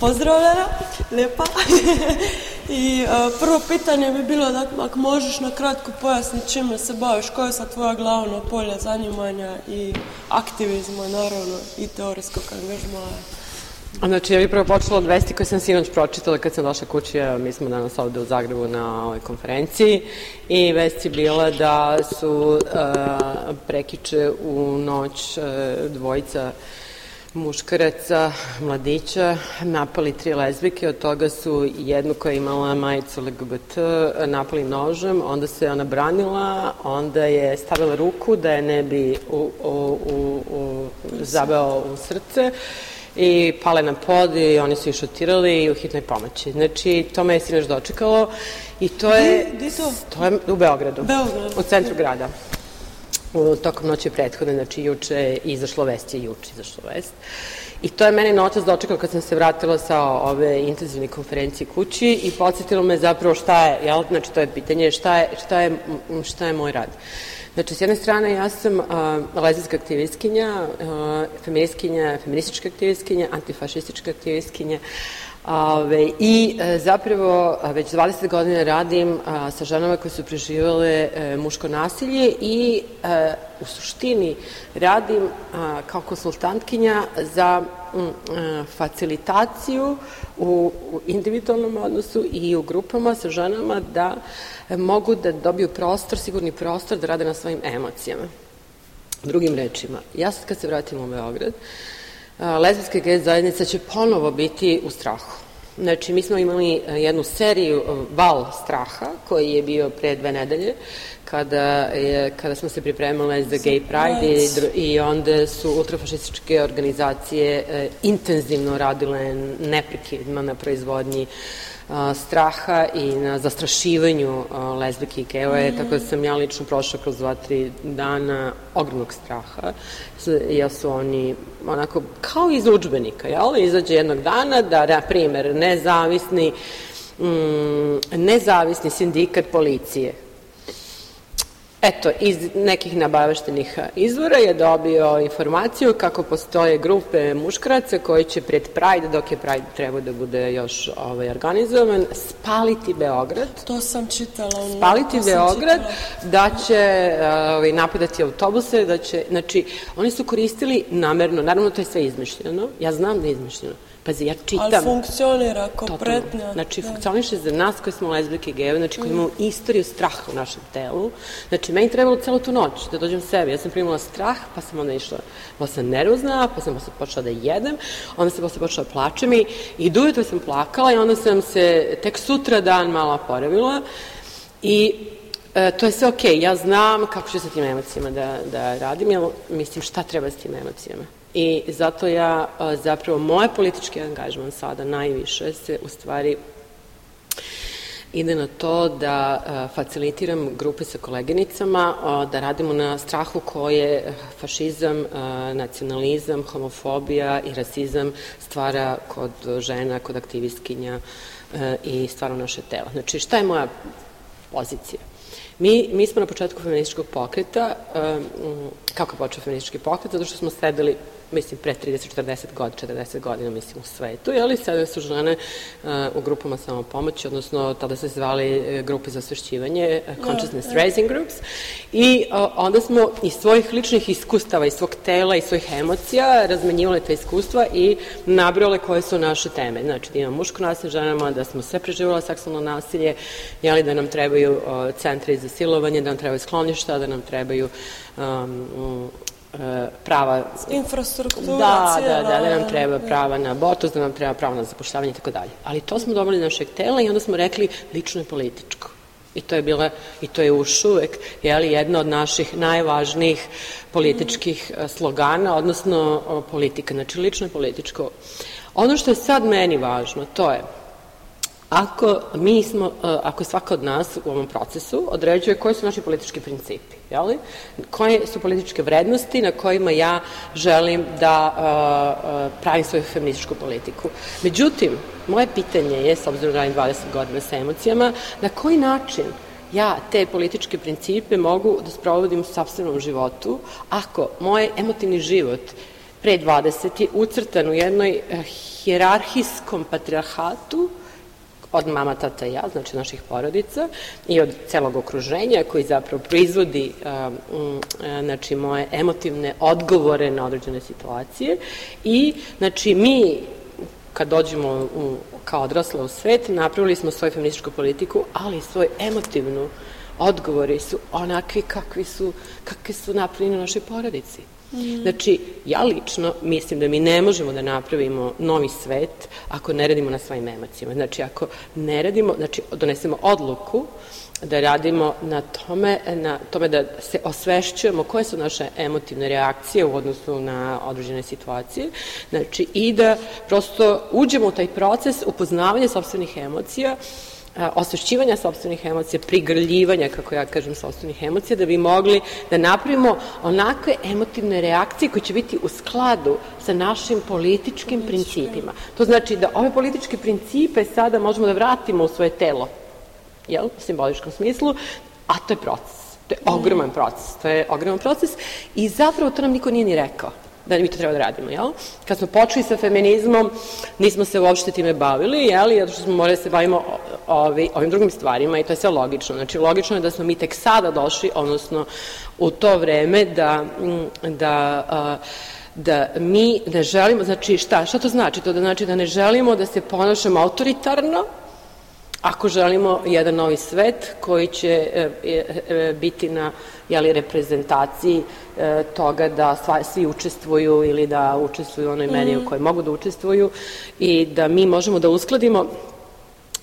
Pozdravljena, lijepa. I uh, prvo pitanje bi bilo da ako možeš na kratko pojasniti čime se baviš, koje je tvoja glavna polja zanimanja i aktivizma, naravno, i teorijskog angažmaja. Znači, ja bih prvo počela od vesti koje sam sinoć pročitala kad sam došla kući, mi smo danas ovde u Zagrebu na ovoj konferenciji i vesti bila da su uh, prekiče u noć uh, dvojica muškaraca, mladića, napali tri lezbike, od toga su jednu koja je imala majicu LGBT, napali nožem, onda se ona branila, onda je stavila ruku da je ne bi u, u, u, u, zabeo u srce i pale na pod i oni su ih šutirali u hitnoj pomoći. Znači, to me je sinoć dočekalo i to je... Gde to? To je u Beogradu. Beograd. U centru grada. Tokom noći prethodne, znači juče izašlo vest, je juče izašlo vest. I to je mene noćas dočekalo kad sam se vratila sa ove intenzivne konferencije kući i podsjetilo me zapravo šta je, jel, znači to je pitanje šta je, šta je, šta je moj rad. Znači, s jedne strane, ja sam uh, lezijska aktivistkinja, uh, feministkinja, feministička aktivistkinja, antifašistička aktivistkinja, Ove, I e, zapravo već 20 godina radim a, sa ženama koje su preživale e, muško nasilje i e, u suštini radim a, kao konsultantkinja za a, facilitaciju u, u individualnom odnosu i u grupama sa ženama da mogu da dobiju prostor, sigurni prostor da rade na svojim emocijama. Drugim rečima, ja sad kad se vratim u Beograd, lezbijska i gej zajednica će ponovo biti u strahu. Znači, mi smo imali jednu seriju val straha koji je bio pre dve nedelje kada, je, kada smo se pripremale za Gay Pride i, i onda su ultrafašističke organizacije e, intenzivno radile neprekidno na proizvodnji straha i na zastrašivanju lezbike i geoje, mm. tako da sam ja lično prošla kroz dva, tri dana ogromnog straha, jer su oni onako kao iz učbenika, jel? Izađe jednog dana da, na primer, nezavisni mm, nezavisni sindikat policije Eto, iz nekih nabaveštenih izvora je dobio informaciju kako postoje grupe muškaraca koji će pred Pride, dok je Pride trebao da bude još ovaj, organizovan, spaliti Beograd. To sam čitala. Spaliti Beograd, da će ovaj, napadati autobuse, da će, znači, oni su koristili namerno, naravno to je sve izmišljeno, ja znam da je izmišljeno, Pazi, ja čitam. Ali funkcionira ko pretnja. Znači, da. funkcioniše za nas koji smo lezbike i gejeve, znači koji imamo istoriju straha u našem telu. Znači, meni trebalo celu tu noć da dođem sebi. Ja sam primala strah, pa sam onda išla, pa sam nervozna, pa sam posle počela da jedem, onda sam posle počela da plačem i, i dujutro sam plakala i onda sam se tek sutra dan malo oporavila i E, to je sve okej, okay. ja znam kako ću sa tim emocijama da, da radim, jer mislim šta treba s tim emocijama. I zato ja, zapravo, moje politički angažman sada najviše se u stvari ide na to da facilitiram grupe sa koleginicama, da radimo na strahu koje fašizam, nacionalizam, homofobija i rasizam stvara kod žena, kod aktivistkinja i stvara naše tela. Znači, šta je moja pozicija? Mi, mi smo na početku feminističkog pokreta, kako je počeo feministički pokret? Zato što smo sedeli mislim, pre 30-40 godina, 40 godina, mislim, u svetu, jeli, sada su žene uh, u grupama samopomoći, odnosno tada se zvali uh, grupe za osvešćivanje, uh, Consciousness yeah, Raising Groups, i uh, onda smo iz svojih ličnih iskustava, iz svog tela i svojih emocija razmenjivali te iskustva i nabrali koje su naše teme. Znači, da imamo muško nasilje ženama, da smo sve preživjela seksualno nasilje, jeli, da nam trebaju uh, centri za silovanje, da nam trebaju skloništa, da nam trebaju um, prava infrastruktura da, cijela, da, da, da nam treba prava na abortus, da nam treba pravo na zapošljavanje i tako dalje. Ali to smo dobili našeg tela i onda smo rekli lično i političko. I to je bila, i to je još uvek, jeli, jedna od naših najvažnijih političkih mm. slogana, odnosno politika, znači lično i političko. Ono što je sad meni važno, to je ako mi smo, e, ako svaka od nas u ovom procesu određuje koji su naši politički principi, jeli? koje su političke vrednosti na kojima ja želim da uh, pravim svoju feminističku politiku. Međutim, moje pitanje je, s obzirom da radim 20 godina sa emocijama, na koji način ja te političke principe mogu da sprovodim u sobstvenom životu ako moj emotivni život pre 20. ucrtan u jednoj hjerarhijskom patriarhatu od mama, tata i ja, znači naših porodica i od celog okruženja koji zapravo proizvodi um, znači moje emotivne odgovore na određene situacije i znači mi kad dođemo u, kao odrasla u svet, napravili smo svoju feminističku politiku, ali i svoju emotivnu odgovori su onakvi kakvi su, kakvi su napravljeni u našoj porodici. Mm. Znači, ja lično mislim da mi ne možemo da napravimo novi svet ako ne radimo na svojim emocijama. Znači, ako ne radimo, znači, donesemo odluku da radimo na tome, na tome da se osvešćujemo koje su naše emotivne reakcije u odnosu na određene situacije, znači i da prosto uđemo u taj proces upoznavanja sobstvenih emocija, osvešćivanja sobstvenih emocija, prigrljivanja, kako ja kažem, sobstvenih emocija, da bi mogli da napravimo onakve emotivne reakcije koje će biti u skladu sa našim političkim principima. To znači da ove političke principe sada možemo da vratimo u svoje telo, jel, u simboličkom smislu, a to je proces. To je ogroman proces. To je ogroman proces i zapravo to nam niko nije ni rekao da mi to treba da radimo, jel? Kad smo počeli sa feminizmom, nismo se uopšte time bavili, jel? Zato što smo morali da se bavimo ovi, ovim drugim stvarima i to je sve logično. Znači, logično je da smo mi tek sada došli, odnosno u to vreme da, da da mi ne želimo, znači šta, šta to znači? To da znači da ne želimo da se ponašamo autoritarno, ako želimo jedan novi svet koji će e, e, e, biti na jeli, reprezentaciji toga da svi učestvuju ili da učestvuju u onoj meri u mm. kojoj mogu da učestvuju i da mi možemo da uskladimo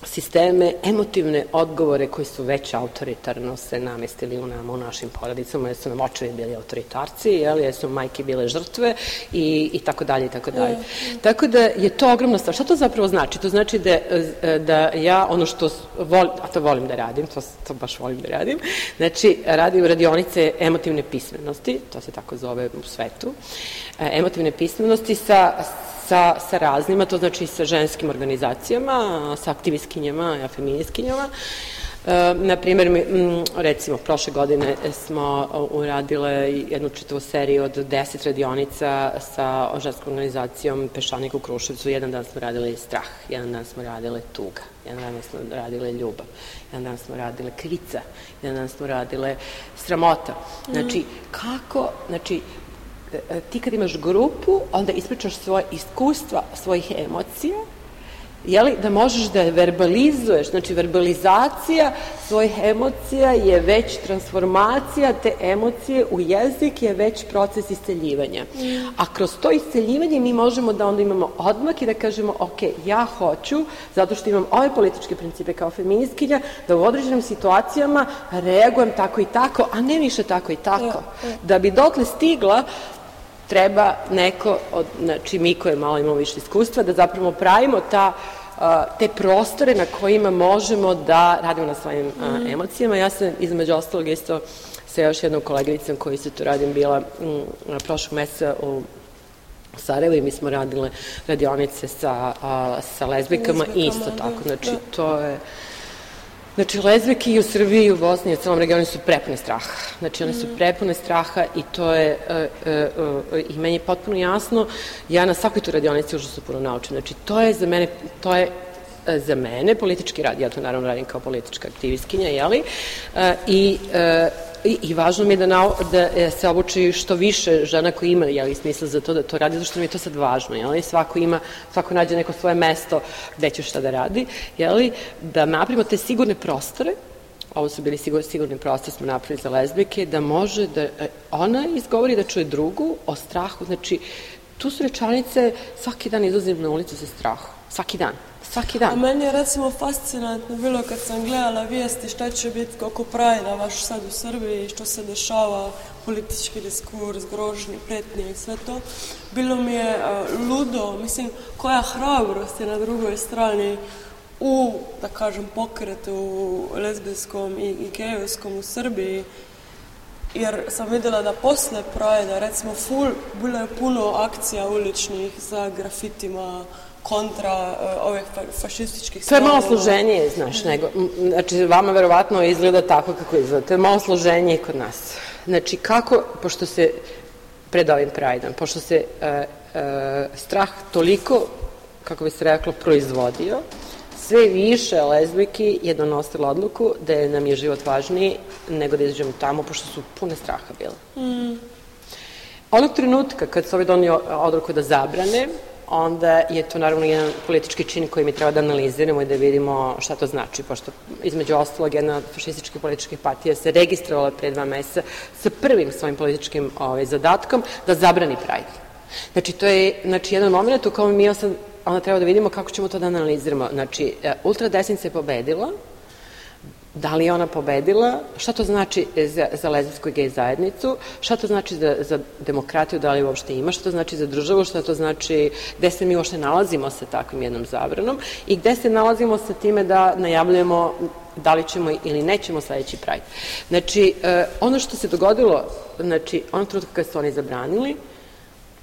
sisteme, emotivne odgovore koji su već autoritarno se namestili u nama, u našim porodicama, jer su nam očevi bili autoritarci, jel, jer su majke bile žrtve i, i tako dalje i tako dalje. Tako da je to ogromna stvar. Šta to zapravo znači? To znači da, da ja ono što volim, a to volim da radim, to, to baš volim da radim, znači radim radionice emotivne pismenosti, to se tako zove u svetu, e, emotivne pismenosti sa sa, sa raznima, to znači sa ženskim organizacijama, sa aktivistkinjama, feministkinjama. E, na primjer, recimo, prošle godine smo uradile jednu čitavu seriju od 10 radionica sa ženskom organizacijom Pešanik u Kruševcu. Jedan dan smo radili strah, jedan dan smo radile tuga, jedan dan smo radile ljubav, jedan dan smo radile krica, jedan dan smo radile sramota. Znači, kako, znači, ti kad imaš grupu, onda ispričaš svoje iskustva, svojih emocija, jeli, da možeš da verbalizuješ, znači verbalizacija svojih emocija je već transformacija te emocije u jezik je već proces isceljivanja. A kroz to isceljivanje mi možemo da onda imamo odmak i da kažemo ok, ja hoću, zato što imam ove političke principe kao feministkinja, da u određenim situacijama reagujem tako i tako, a ne više tako i tako. Da bi dokle stigla treba neko, od, znači mi koje malo imamo više iskustva, da zapravo pravimo ta te prostore na kojima možemo da radimo na svojim mm. emocijama. Ja sam između ostalog isto sa još jednom koleginicom koji se tu radim bila m, prošlog meseca u Sarajevo i mi smo radile radionice sa, a, sa lezbikama, isto tako. Da. Znači, to je Znači, lezbijke i u Srbiji i u Bosni i u celom regionu su prepune straha. Znači, one su mm. prepune straha i to je, uh, uh, uh, i meni je potpuno jasno, ja na svakoj tu radionici užasno puno naučim. Znači, to je za mene, to je za mene politički rad, ja to naravno radim kao politička aktivistkinja, jeli, i I, I važno mi je da, na, da e, se obuči što više žena koji ima jeli, smisla za to da to radi, zato što mi je to sad važno. Jeli? Svako ima, svako nađe neko svoje mesto gde će šta da radi. Jeli? Da napravimo te sigurne prostore, ovo su bili sigur, sigurni prostor smo napravili za lezbike, da može da e, ona izgovori da čuje drugu o strahu. Znači, tu su rečanice, svaki dan izlazim na ulicu sa strahom. Svaki dan. Svaki dan. A meni je recimo fascinantno bilo kad sam gledala vijesti šta će biti oko Prajda vaš sad u Srbiji, što se dešava, politički diskurs, grožnje, pretnje i sve to. Bilo mi je uh, ludo, mislim, koja hrabrost je na drugoj strani u, da kažem, pokretu lesbijskom i, i gejovskom u Srbiji, jer sam vidjela da posle Prajda, recimo, full, bilo je puno akcija uličnih za grafitima, kontra uh, ovih fa fašističkih To je malo složenije, znaš, nego, znači, vama verovatno izgleda tako kako izgleda, to je malo složenije kod nas. Znači, kako, pošto se pred ovim Prideom, pošto se uh, uh, strah toliko, kako bi se reklo, proizvodio, sve više lezbijki je donosila odluku da je nam je život važniji nego da izađemo tamo, pošto su pune straha bile. Mm. Onog trenutka kad su ovi donio odluku da zabrane, onda je to naravno jedan politički čin koji mi treba da analiziramo i da vidimo šta to znači, pošto između ostalog jedna fašistička politička partija se registrovala pre dva meseca sa prvim svojim političkim ovaj, zadatkom da zabrani Pride. Znači, to je znači, jedan moment u kojem mi sad onda treba da vidimo kako ćemo to da analiziramo. Znači, e, ultradesnica je pobedila, da li je ona pobedila, šta to znači za, za lezbijsku i gej zajednicu, šta to znači za, za demokratiju, da li uopšte ima, šta to znači za državu, šta to znači gde se mi uopšte nalazimo sa takvim jednom zabranom? I gde se nalazimo sa time da najavljujemo da li ćemo ili nećemo sledeći Pride. Znači, eh, ono što se dogodilo, znači, ono trutka kada su oni zabranili,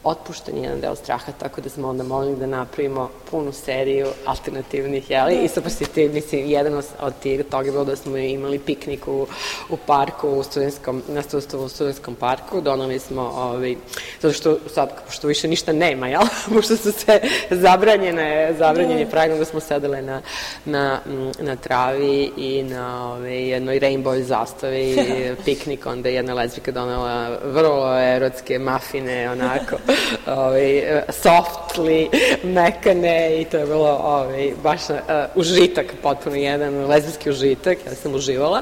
otpušten jedan deo straha, tako da smo onda molili da napravimo punu seriju alternativnih, jeli, i suprositi, mislim, jedan od tih toga je bilo da smo imali piknik u, u parku, u studentskom, na studentskom, u studentskom parku, donali smo, ovaj, zato što sad, pošto više ništa nema, jel, pošto su sve zabranjene, zabranjeni pravimo da. smo sedele na, na, na travi i na ovaj, jednoj rainbow zastavi, piknik, onda jedna lezbika donela vrlo erotske mafine, onako, ovaj, softly, mekane i to je bilo ovaj, baš uh, užitak, potpuno jedan lezbijski užitak, ja sam uživala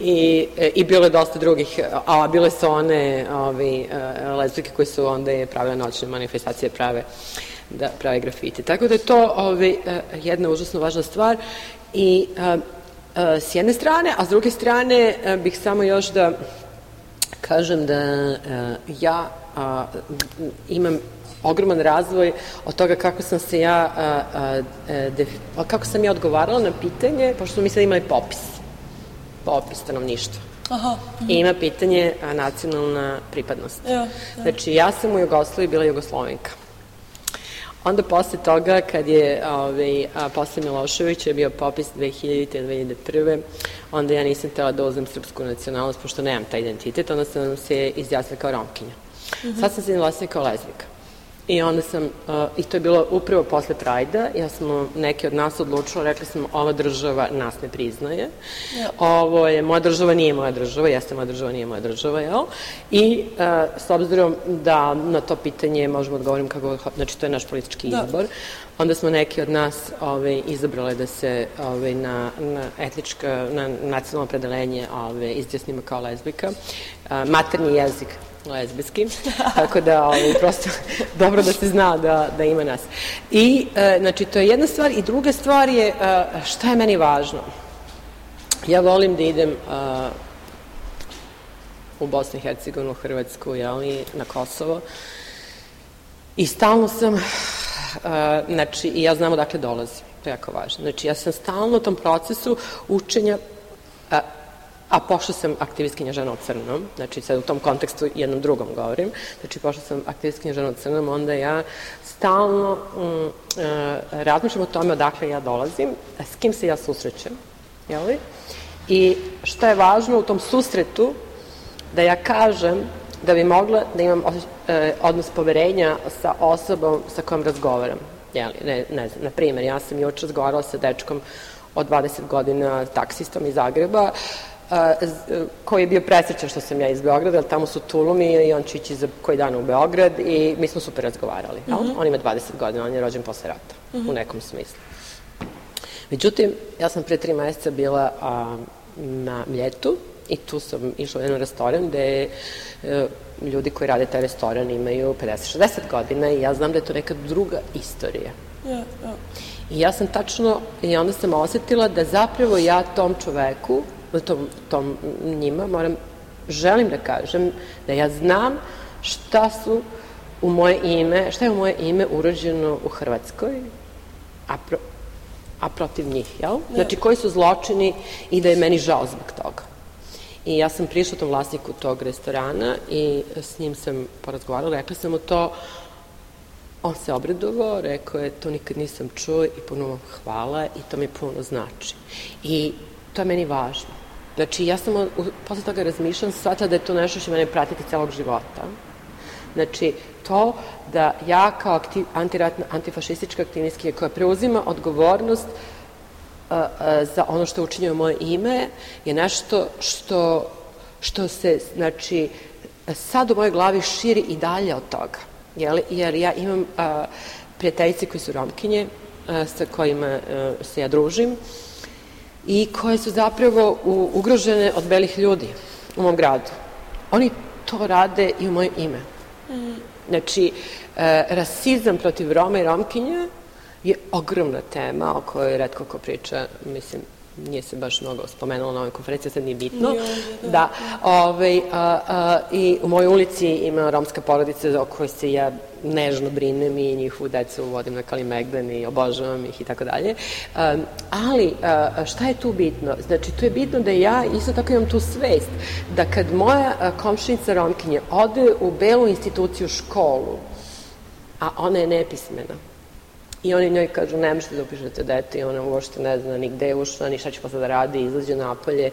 i, i bilo je dosta drugih, a bile su one ovaj, uh, lezbijke koje su onda pravile noćne manifestacije, prave da prave grafite. Tako da je to ovaj, jedna užasno važna stvar i uh, uh, s jedne strane, a s druge strane uh, bih samo još da kažem da uh, ja a, imam ogroman razvoj od toga kako sam se ja a, a, e, def, kako sam ja odgovarala na pitanje, pošto smo mi sad imali popis popis stanovništva Aha. I ima pitanje a, nacionalna pripadnost. Ja, ja. Znači, ja sam u Jugoslaviji bila Jugoslovenka. Onda posle toga, kad je ovaj, a, posle Miloševića je bio popis 2000. 2001. onda ja nisam tela da uzem srpsku nacionalnost, pošto nemam taj identitet, onda sam se izjasnila kao romkinja. -hmm. Sad sam se naglasila kao lezbika. I onda sam, uh, i to je bilo upravo posle Prajda, ja smo neki od nas odlučili, rekli smo ova država nas ne priznaje, ja. ovo je, moja država nije moja država, jeste moja država, nije moja država, jel? I uh, s obzirom da na to pitanje možemo odgovorim kako, znači to je naš politički da. izbor, onda smo neki od nas ove, izabrali da se ove, na, na etnička, na nacionalno predelenje ove, izjasnimo kao lezbika. Uh, materni jezik lezbijski, tako da ovaj, prosto dobro da se zna da, da ima nas. I, e, znači, to je jedna stvar. I druga stvar je e, šta je meni važno. Ja volim da idem e, u Bosnu i Hercegovinu, Hrvatsku, jeli, na Kosovo. I stalno sam, e, znači, i ja znam odakle dolazim. To je jako važno. Znači, ja sam stalno u tom procesu učenja a pošto sam aktivistkinja žena u crnom, znači sad u tom kontekstu jednom drugom govorim, znači pošto sam aktivistkinja žena u crnom, onda ja stalno mm, e, razmišljam o tome odakle ja dolazim, s kim se ja susrećem, jeli? I šta je važno u tom susretu, da ja kažem da bi mogla da imam e, odnos poverenja sa osobom sa kojom razgovaram. Jeli, ne, ne znam, na primjer, ja sam juče razgovarala sa dečkom od 20 godina taksistom iz Zagreba, koji je bio presrećan što sam ja iz Beograda, jer tamo su tulumi i on će ići za koji dan u Beograd i mi smo super razgovarali. Mm -hmm. On ima 20 godina, on je rođen posle rata, mm -hmm. u nekom smislu. Međutim, ja sam pre tri meseca bila a, na Mljetu i tu sam išla u jedan restoran gde e, ljudi koji rade taj restoran imaju 50-60 godina i ja znam da je to neka druga istorija. Ja, ja. I ja sam tačno, i onda sam osetila da zapravo ja tom čoveku tom, tom njima, moram, želim da kažem da ja znam šta su u moje ime, šta je u moje ime urađeno u Hrvatskoj, a, pro, a protiv njih, jel? Znači, koji su zločini i da je meni žao zbog toga. I ja sam prišla tom vlasniku tog restorana i s njim sam porazgovarala, rekla sam mu to, on se obradovao, rekao je, to nikad nisam čuo i puno hvala i to mi puno znači. I to je meni važno. Znači, ja sam posle toga razmišljam, shvatila da je to nešto što mene pratiti celog života. Znači, to da ja kao aktiv, antiratna, antifašistička aktivistkinja koja preuzima odgovornost a, a, za ono što je moje ime je nešto što, što se, znači, sad u mojoj glavi širi i dalje od toga. Jel? Jer ja imam a, prijateljice koji su romkinje, sa kojima se ja družim i koje su zapravo ugrožene od belih ljudi u mom gradu. Oni to rade i u moje ime. Znači, e, rasizam protiv Roma i Romkinja je ogromna tema o kojoj redko ko priča, mislim, nije se baš mnogo spomenulo na ovoj konferenciji, sad nije bitno. Da, da ovaj, a, a, I u mojoj ulici ima romska porodica o kojoj se ja nežno brinem i njihovu decu vodim na Kalimegdan i obožavam ih i tako dalje. Ali šta je tu bitno? Znači, tu je bitno da ja isto tako imam tu svest da kad moja komšinica Romkinje ode u belu instituciju školu, a ona je nepismena, I oni njoj kažu, ne možete da upišete dete i ona uopšte ne zna ni gde je ušla, ni šta će posle da radi, izađe napolje,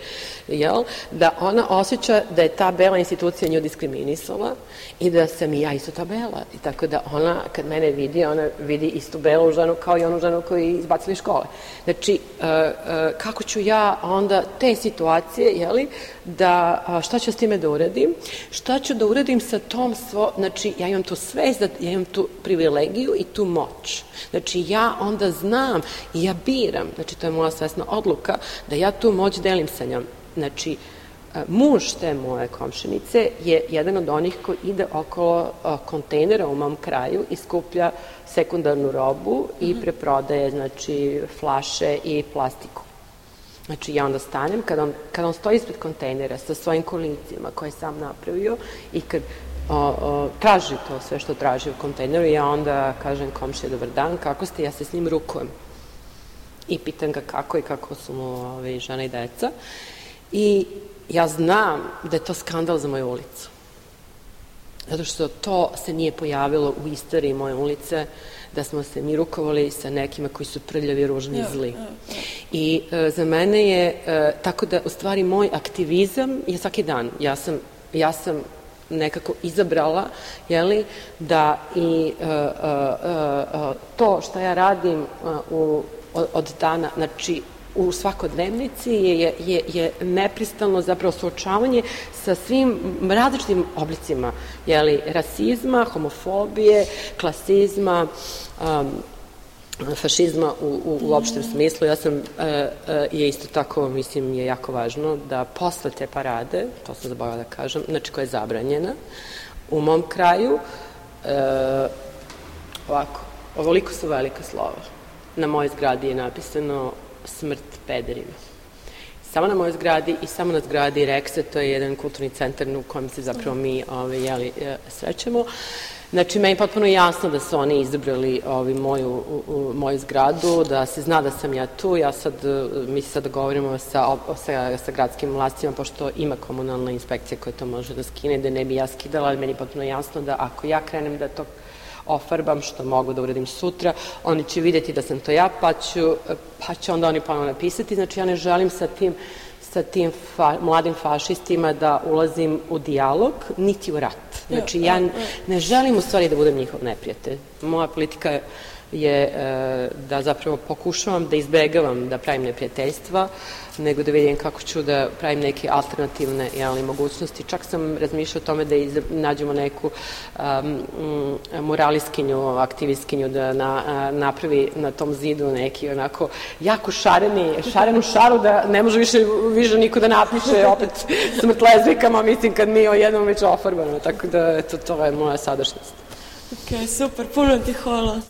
jel? Da ona osjeća da je ta bela institucija nju diskriminisala i da sam i ja isto ta bela. I tako da ona, kad mene vidi, ona vidi istu belu ženu kao i onu ženu koju izbacili škole. Znači, uh, uh, kako ću ja onda te situacije, jeli, da šta ću s time da uradim, šta ću da uradim sa tom svo, znači ja imam tu svest, da ja imam tu privilegiju i tu moć. Znači ja onda znam i ja biram, znači to je moja svesna odluka, da ja tu moć delim sa njom. Znači, muž te moje komšinice je jedan od onih koji ide okolo kontejnera u mom kraju i skuplja sekundarnu robu i mhm. preprodaje znači flaše i plastiku. Znači ja onda stanem, kada on, kada on stoji ispred kontejnera sa svojim kolicima koje je sam napravio i kad o, o, traži to sve što traži u kontejneru, ja onda kažem komšije, dobar dan, kako ste, ja se s njim rukujem. I pitam ga kako i kako su mu ove, ovaj, žena i deca. I ja znam da je to skandal za moju ulicu. Zato što to se nije pojavilo u istoriji moje ulice, da smo se mi rukovali sa nekima koji su prljavi, ružni i zli. I e, za mene je, e, tako da, u stvari, moj aktivizam je svaki dan. Ja sam, ja sam nekako izabrala, jeli, da i uh, uh, uh, to što ja radim u, od, od dana, znači u svakodnevnici je, je, je nepristano zapravo suočavanje sa svim različitim oblicima jeli, rasizma, homofobije, klasizma, um, fašizma u, u, u opštem smislu. Ja sam, e, e, je isto tako, mislim, je jako važno da posle te parade, to sam zaboravila da kažem, znači koja je zabranjena, u mom kraju, e, ovako, ovoliko su velika slova. Na mojoj zgradi je napisano smrt pederima. Samo na mojoj zgradi i samo na zgradi Reksa, to je jedan kulturni centar u kojem se zapravo mi ove, jeli, e, srećemo. Znači, meni je potpuno jasno da su oni izabrali ovi, moju, u, u, moju zgradu, da se zna da sam ja tu. Ja sad, e, mi sad govorimo sa, sa, sa gradskim vlastima, pošto ima komunalna inspekcija koja to može da skine, da ne bi ja skidala, ali meni je potpuno jasno da ako ja krenem da to ofarbam, što mogu da uradim sutra, oni će videti da sam to ja, pa, ću, pa će onda oni ponovno napisati. Znači, ja ne želim sa tim sa tim fa, mladim fašistima da ulazim u dijalog, niti u rat. Znači, ja ne želim u stvari da budem njihov neprijatelj. Moja politika je je e, da zapravo pokušavam da izbegavam da pravim neprijateljstva, nego da vidim kako ću da pravim neke alternativne jeli, mogućnosti. Čak sam razmišljala o tome da iz, nađemo neku um, moraliskinju, aktivistkinju da na, napravi na tom zidu neki onako jako šareni, šarenu šaru da ne može više, više niko da napiše opet smrt lezbikama, mislim kad mi o jednom već ofarbano. Tako da eto, to je moja sadašnjost. Ok, super, puno ti hvala.